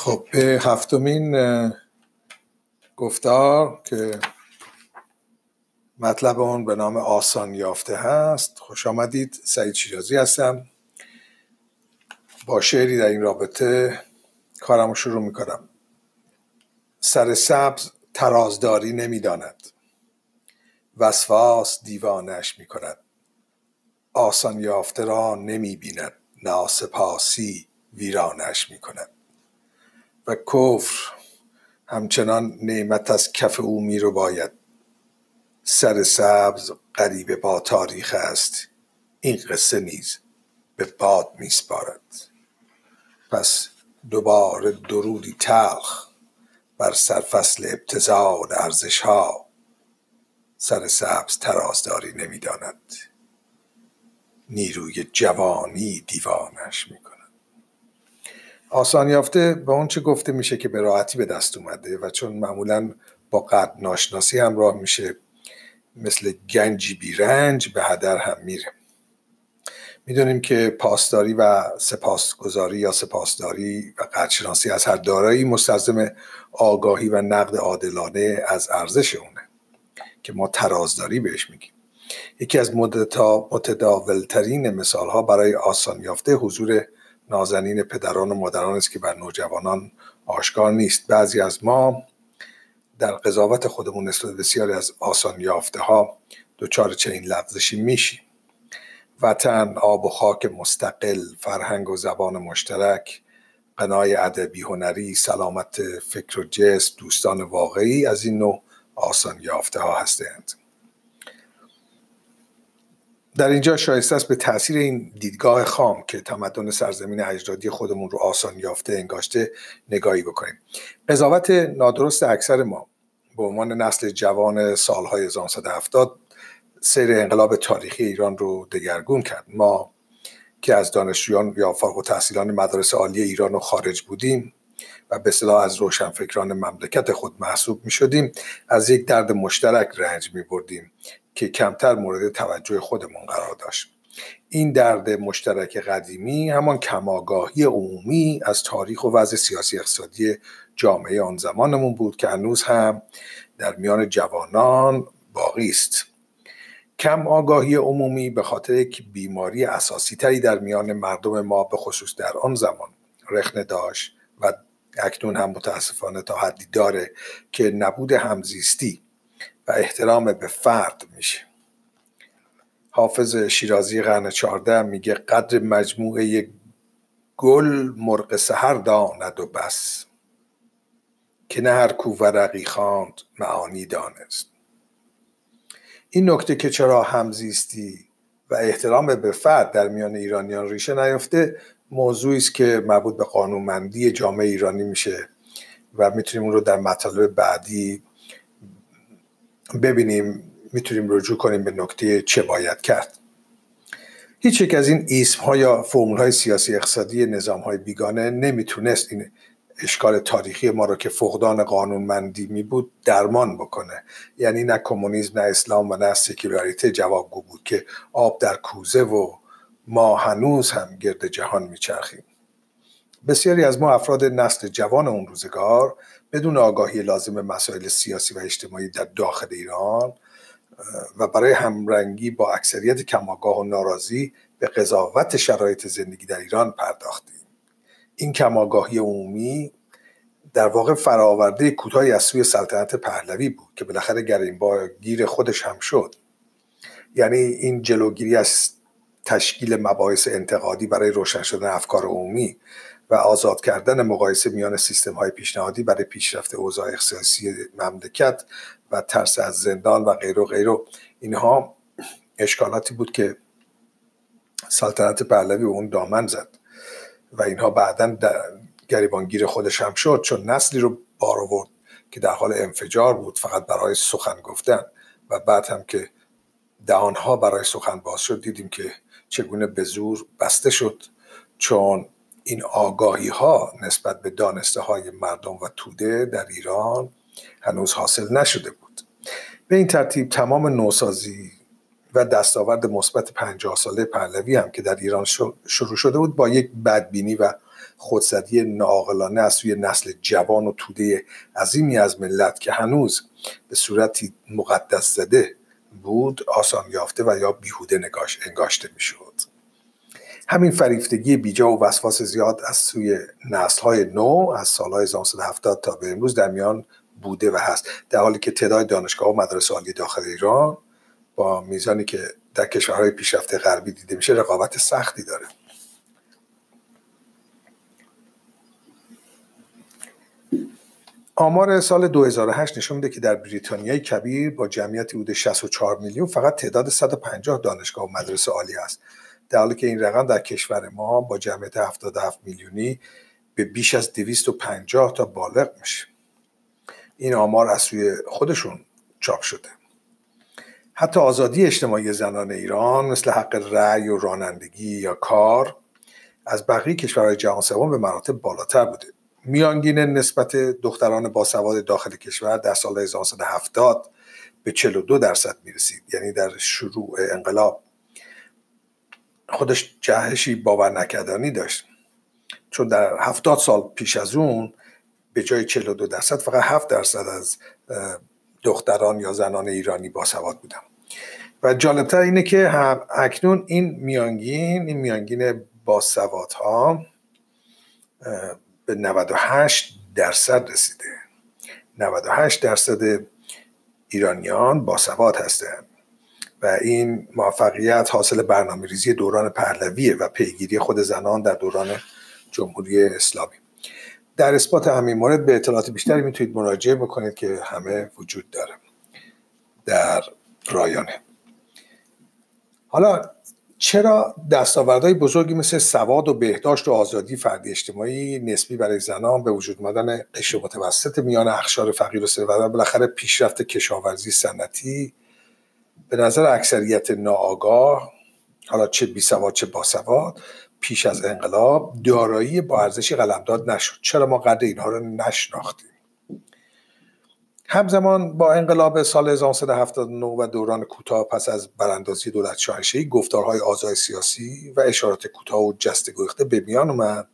خب به هفتمین گفتار که مطلب اون به نام آسان یافته هست. خوش آمدید. سعید شیرازی هستم. با شعری در این رابطه کارم رو شروع می‌کنم. سر سبز ترازداری نمی‌داند. وسواس دیوانش می‌کند. آسان یافته را نمی بیند ناسپاسی ویرانش می‌کند. و کفر همچنان نعمت از کف او می رو باید سر سبز غریبه با تاریخ است. این قصه نیز به باد میسپارد. پس دوباره درودی تلخ بر سرفصل ابتزال ارزش ها سر سبز ترازداری نمی‌داند. نیروی جوانی دیوانش می‌کند. آسان یافته به اون چه گفته میشه که به راحتی به دست اومده و چون معمولا با قد ناشناسی همراه میشه مثل گنجی بیرنج به هدر هم میره. می‌دونیم که پاسداری و سپاسگزاری یا سپاسداری و قدرشناسی از هر دارایی مستلزم آگاهی و نقد عادلانه از ارزش اونه که ما ترازداری بهش میگیم. یکی از متداولترین مثال ها برای آسان یافته حضور نازنین پدران و مادران است که بر نوجوانان آشکار نیست. بعضی از ما در قضاوت خودمون نسبت بسیاری از آسان یافته ها دچار چنین لغزشی میشیم. وطن آب و خاک مستقل فرهنگ و زبان مشترک قنای ادبی هنری سلامت فکر و جسم دوستان واقعی از این نوع آسان یافته ها هستند. در اینجا شایسته است به تاثیر این دیدگاه خام که تمدن سرزمین اجدادی خودمون رو آسان یافته انگاشته نگاهی بکنیم. قضاوت نادرست اکثر ما به عنوان نسل جوان سالهای 1970 سیر انقلاب تاریخی ایران رو دگرگون کرد. ما که از دانشجویان یا فارغ و تحصیلان مدارس عالی ایران و خارج بودیم و به صلاح از روشنفکران مملکت خود محسوب می شدیم از یک درد مشترک رنج می بردیم که کمتر مورد توجه خودمون قرار داشت. این درد مشترک قدیمی همان کماگاهی عمومی از تاریخ و وضع سیاسی اقتصادی جامعه آن زمانمون بود که هنوز هم در میان جوانان باقی است. کم آگاهی عمومی به خاطر یک بیماری اساسی تری در میان مردم ما به خصوص در آن زمان رخنه داشت و اکنون هم متاسفانه تا حدی داره که نبود همزیستی و احترام به فرد میشه. حافظ شیرازی قرن چهارده میگه قدر مجموعه گل مرغ سهر داند و بس که نه هر کو ورقی خواند معانی دانست. این نکته که چرا همزیستی و احترام به فرد در میان ایرانیان ریشه نیفته موضوعی است که مربوط به قانونمندی جامعه ایرانی میشه و می‌تونیم اون رو در مطالب بعدی ببینیم می‌تونیم رجوع کنیم به نکته چه باید کرد. هیچ یک از این ایسم ها یا فرمول های سیاسی اقتصادی نظام های بیگانه نمی‌تونست این اشکال تاریخی ما رو که فقدان قانونمندی می بود درمان بکنه. یعنی نه کمونیسم نه اسلام و نه سکولاریته جوابگو بود که آب در کوزه و ما هنوز هم گرد جهان میچرخیم. بسیاری از ما افراد نسل جوان اون روزگار بدون آگاهی لازم مسائل سیاسی و اجتماعی در داخل ایران و برای همرنگی با اکثریت کماگاه و ناراضی به قضاوت شرایط زندگی در ایران پرداختیم. این کماگاهی عمومی در واقع فراورده کوتاهی از سوی سلطنت پهلوی بود که بالاخره گریم با گیر خودش هم شد. یعنی این جلوگیری از تشکیل مباحث انتقادی برای روشن شدن افکار عمومی و آزاد کردن مقایسه میان سیستم های پیشنهادی برای پیشرفت اوضاع اقتصادی مملکت و ترس از زندان و غیر و غیر اینها اشکالاتی بود که سلطنت پهلوی اون دامن زد و اینها بعدا گریبانگیر خودش هم شد چون نسلی رو بار آورد که در حال انفجار بود فقط برای سخن گفتن. و بعد هم که دهانها برای سخن باز شد دیدیم که چگونه به زور بسته شد چون این آگاهی ها نسبت به دانسته های مردم و توده در ایران هنوز حاصل نشده بود. به این ترتیب تمام نوسازی و دستاورد مثبت پنجاه ساله پهلوی هم که در ایران شروع شده بود با یک بدبینی و خودزدی ناقلانه از سوی نسل جوان و توده عظیمی از ملت که هنوز به صورتی مقدس زده بود آسان یافته و یا بیهوده نگاش انگاشته می‌شد. همین فریفتگی بیجا و وسواس زیاد از سوی نسل های نو از سالهای 1970 تا به امروز در میان بوده و هست. در حالی که تعداد دانشگاه و مدارس عالی داخل ایران با میزانی که در کشورهای پیشرفته غربی دیده میشه رقابت سختی داره. آمار سال 2008 نشون میده که در بریتانیای کبیر با جمعیت حدود 64 میلیون فقط تعداد 150 دانشگاه و مدرسه عالی است در حالی که این رقم در کشور ما با جمعیت 77 میلیونی به بیش از 250 تا بالغ میشه. این آمار از سوی خودشون چاپ شده. حتی آزادی اجتماعی زنان ایران مثل حق رأی و رانندگی یا کار از بقیه کشورهای جهان سوم به مراتب بالاتر بوده. میانگین نسبت دختران باسواد داخل کشور در سال 1970 به 42 درصد می‌رسید. یعنی در شروع انقلاب. خودش جهشی باور نکردنی داشت. چون در هفتاد سال پیش از اون به جای 42 درصد فقط 7 درصد از دختران یا زنان ایرانی باسواد بودن. و جالبتر اینه که هم اکنون این میانگین این میانگین باسوادها به 98 درصد رسیده. 98 درصد ایرانیان باسواد هستند و این موفقیت حاصل برنامه ریزی دوران پهلویه و پیگیری خود زنان در دوران جمهوری اسلامی. در اثبات همین مورد به اطلاعات بیشتری می‌تونید مراجعه بکنید که همه وجود داره در رایانه. حالا چرا دستاوردهای بزرگی مثل سواد و بهداشت و آزادی فردی اجتماعی نسبی برای زنان به وجود آمدن قشر متوسط میان اخشار فقیر و ثروتمند بالاخره پیشرفت کشاورزی سنتی به نظر اکثریت ناآگاه حالا چه بی سواد چه باسواد پیش از انقلاب دارایی با ارزشی قلمداد نشد. چرا ما قدر اینها رو نشناختیم؟ همزمان با انقلاب سال 1979 و دوران کوتاه پس از براندازی دولت شاهنشاهی گفتارهای آزای سیاسی و اشارات کوتاه و جست گریخته به میان اومد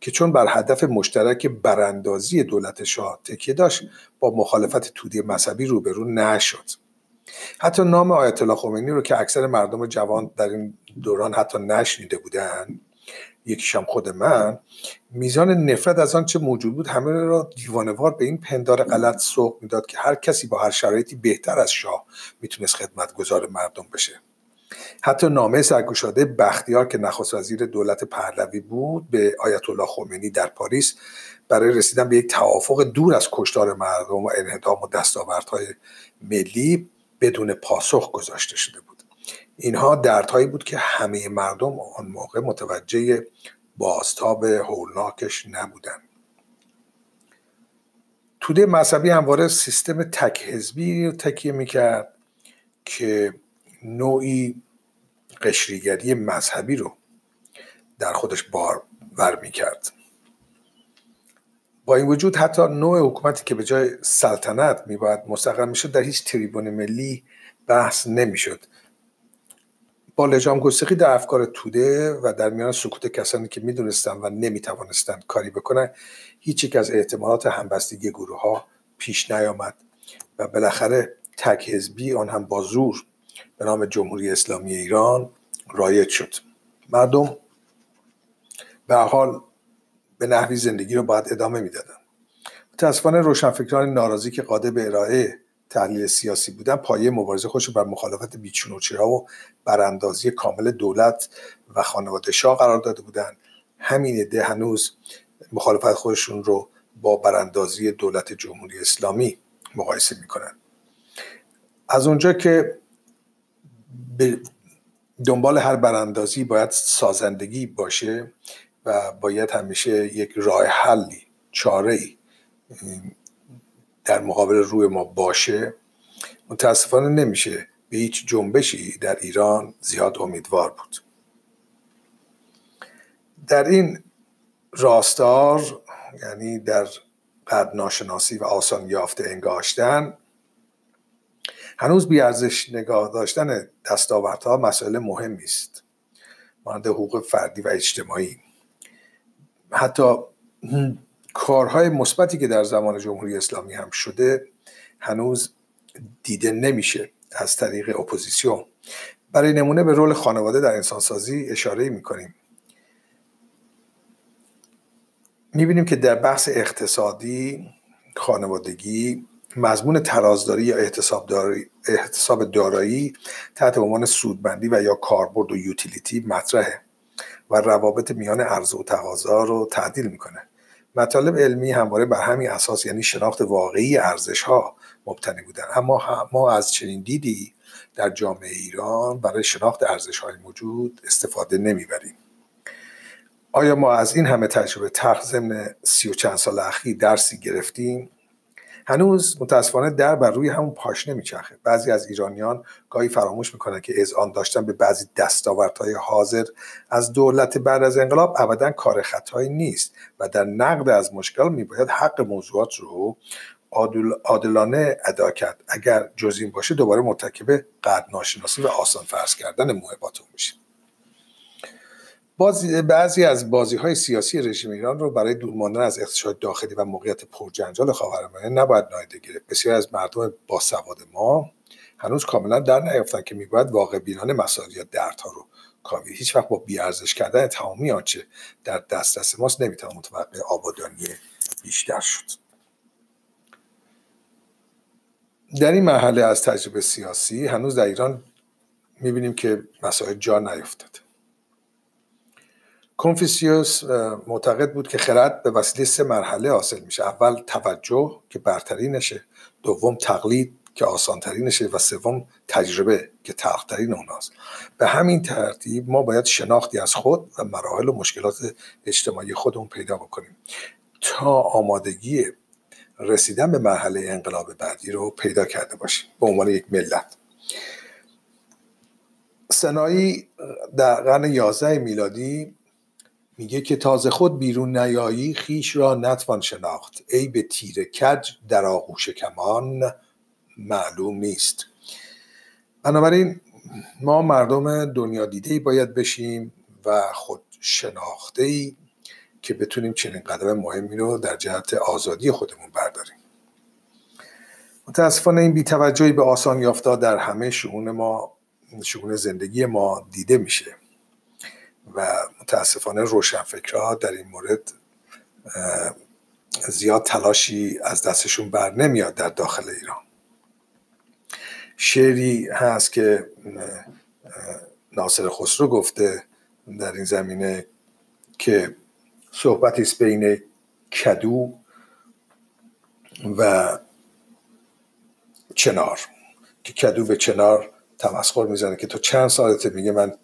که چون بر هدف مشترک براندازی دولت شاه تکیه داشت با مخالفت تودی مذهبی روبرو نشد. حتی نام آیت الله خمینی رو که اکثر مردم جوان در این دوران حتی نشنیده بودن یکیشم خود من میزان نفرت از آنچه موجود بود همه را دیوانوار به این پندار غلط سوق می‌داد که هر کسی با هر شرایطی بهتر از شاه می‌تونست خدمتگزار مردم بشه. حتی نامه سرگشاده بختیار که نخست وزیر دولت پهلوی بود به آیت الله خمینی در پاریس برای رسیدن به یک توافق دور از کشتار مردم و انهدام و دستاوردهای ملی بدون پاسخ گذاشته شده بود. اینها دردهایی بود که همه مردم آن موقع متوجه بازتاب هولناکش نبودن توده مذهبی همواره سیستم تک حزبی تکیه می‌کرد که نوعی قشریگری مذهبی رو در خودش بار ور می‌کرد. با این وجود حتی نوع حکومتی که به جای سلطنت میباید مستقر می‌شد در هیچ تریبون ملی بحث نمی‌شد. با لجام گستقی در افکار توده و در میان سکوت کسانی که می‌دونستن و نمی‌توانستند کاری بکنن هیچ یک از احتمالات همبستگی گروه ها پیش نیامد و بالاخره تک حزبی آن هم با زور به نام جمهوری اسلامی ایران رایج شد. مردم به حال به نحوی زندگی رو باید ادامه می‌دادن. متاسفانه روشنفکران ناراضی که قادر به ارائه تحلیل سیاسی بودن پایه مبارزه خودش بر مخالفت بیچون و چرا و براندازی کامل دولت و خانواده شاه قرار داده بودند همین عده هنوز مخالفت خودشون رو با براندازی دولت جمهوری اسلامی مقایسه می‌کنن. از اونجا که به دنبال هر براندازی باید سازندگی باشه و باید همیشه یک راه حلی چاره ای در مقابل روی ما باشه. متاسفانه نمیشه به هیچ جنبشی در ایران زیاد امیدوار بود. در این راستار یعنی در قد ناشناسی و آسان یافته انگاشتن هنوز بیارزش نگاه داشتن دستاوردها مسئله مهمی است. مانند حقوق فردی و اجتماعی. حتی کارهای مثبتی که در زمان جمهوری اسلامی هم شده هنوز دیده نمیشه از طریق اپوزیسیون. برای نمونه به رول خانواده در انسانسازی اشاره می‌کنیم. می‌بینیم که در بحث اقتصادی خانوادگی مضمون ترازداری یا احتساب, احتساب دارایی تحت عنوان سودمندی و یا کاربرد و یوتیلیتی مطرحه. و روابط میان عرضه و تقاضا رو تعدیل می‌کنه. مطالب علمی همواره بر همین اساس یعنی شناخت واقعی ارزش ها مبتنی بودن. اما ما از چنین دیدی در جامعه ایران برای شناخت ارزش های موجود استفاده نمی‌بریم. آیا ما از این همه تجربه تخت ضمن سی و چند سال اخیر درسی گرفتیم؟ هنوز متاسفانه در بر روی همون پاشنه میچرخه بعضی از ایرانیان گاهی فراموش می‌کنن که آن داشتن به بعضی دستاوردهای حاضر. از دولت بعد از انقلاب ابدا کار خطایی نیست و در نقد از مشکل میباید حق موضوعات رو عادلانه ادا کرد. اگر جز این باشه دوباره مرتکب قد ناشناسی و آسان فرض کردن محباتون میشیم بازی بعضی از بازی های سیاسی رژیم ایران رو برای دور ماندن از اقتصاد داخلی و موقعیت پرجنجال خاورمیانه نباید نادیده گرفت. بسیار از مردم باسواد ما هنوز کاملا در نیافتن که میباید واقع بینانه مسائل یا دردها رو کاوی. هیچ وقت با بیارزش کردن تمامی آنچه در دسترس ماست نمی‌توان متوقع آبادانی بیشتر شد. در این مرحله از تجربه سیاسی هنوز در ایران می‌بینیم که مسائل جا نیفتاده کنفیسیوس معتقد بود که خرد به وسیله سه مرحله حاصل میشه. اول توجه که برترینشه دوم تقلید که آسانترینشه و سوم تجربه که تلخترین اوناست. به همین ترتیب ما باید شناختی از خود و مراحل و مشکلات اجتماعی خودمون پیدا بکنیم تا آمادگی رسیدن به مرحله انقلاب بعدی رو پیدا کرده باشیم به عنوان یک ملت. سنایی در قرن 11 میلادی میگه که تازه خود بیرون نیایی خیش را نتوان شناخت. ای به تیر کج در آغوش کمان معلوم نیست. بنابراین ما مردم دنیا دیده باید بشیم و خود شناخته ای که بتونیم چنین قدم مهمی رو در جهت آزادی خودمون برداریم. متاسفانه این بیتوجهی به آسان یافتا در همه شعون ما شعون زندگی ما دیده میشه. و متاسفانه روشنفکرها در این مورد زیاد تلاشی از دستشون بر نمیاد در داخل ایران. شعری هست که ناصر خسرو گفته در این زمینه که صحبتی است بین کدو و چنار. که کدو به چنار تمسخر می‌زنه که تو چند سالته؟ میگه من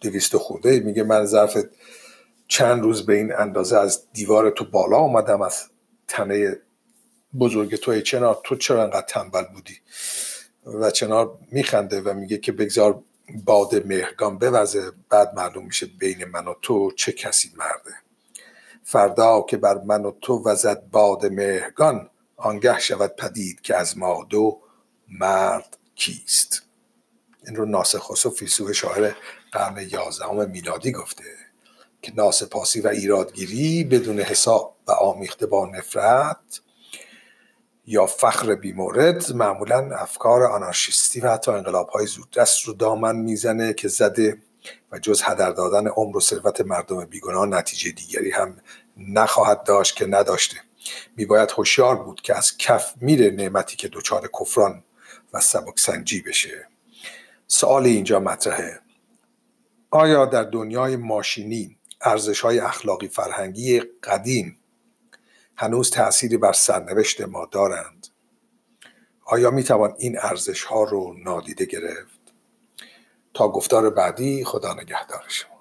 دویست خورده. میگه من ظرف چند روز به این اندازه از دیوار تو بالا آمدم از تنه بزرگ توی چنار تو چرا انقدر تنبل بودی؟ و چنار میخنده و میگه که بگذار باد مهرگان بوزه بعد معلوم میشه بین من و تو چه کسی مرده. فردا که بر من و تو وزد باد مهرگان آنگه شود پدید که از ما دو مرد کیست. این رو ناسخ و فیلسوف شاعر قرن یازدهم میلادی گفته که ناسپاسی و ایرادگیری بدون حساب و آمیخته با نفرت یا فخر بیمورد معمولا افکار آنارشیستی و حتی انقلاب های زودرس رو دامن می‌زنه که زده و جز هدر دادن عمر و ثروت مردم بیگناه نتیجه دیگری هم نخواهد داشت که نداشته. میباید هوشیار بود که از کف میره نعمتی که دچار کفران و سبک سنجی بشه. سوال اینجا مطرحه. آیا در دنیای ماشینی ارزش های اخلاقی فرهنگی قدیم هنوز تأثیری بر سرنوشت ما دارند؟ آیا می توان این ارزش ها رو نادیده گرفت؟ تا گفتار بعدی خدا نگهدار شما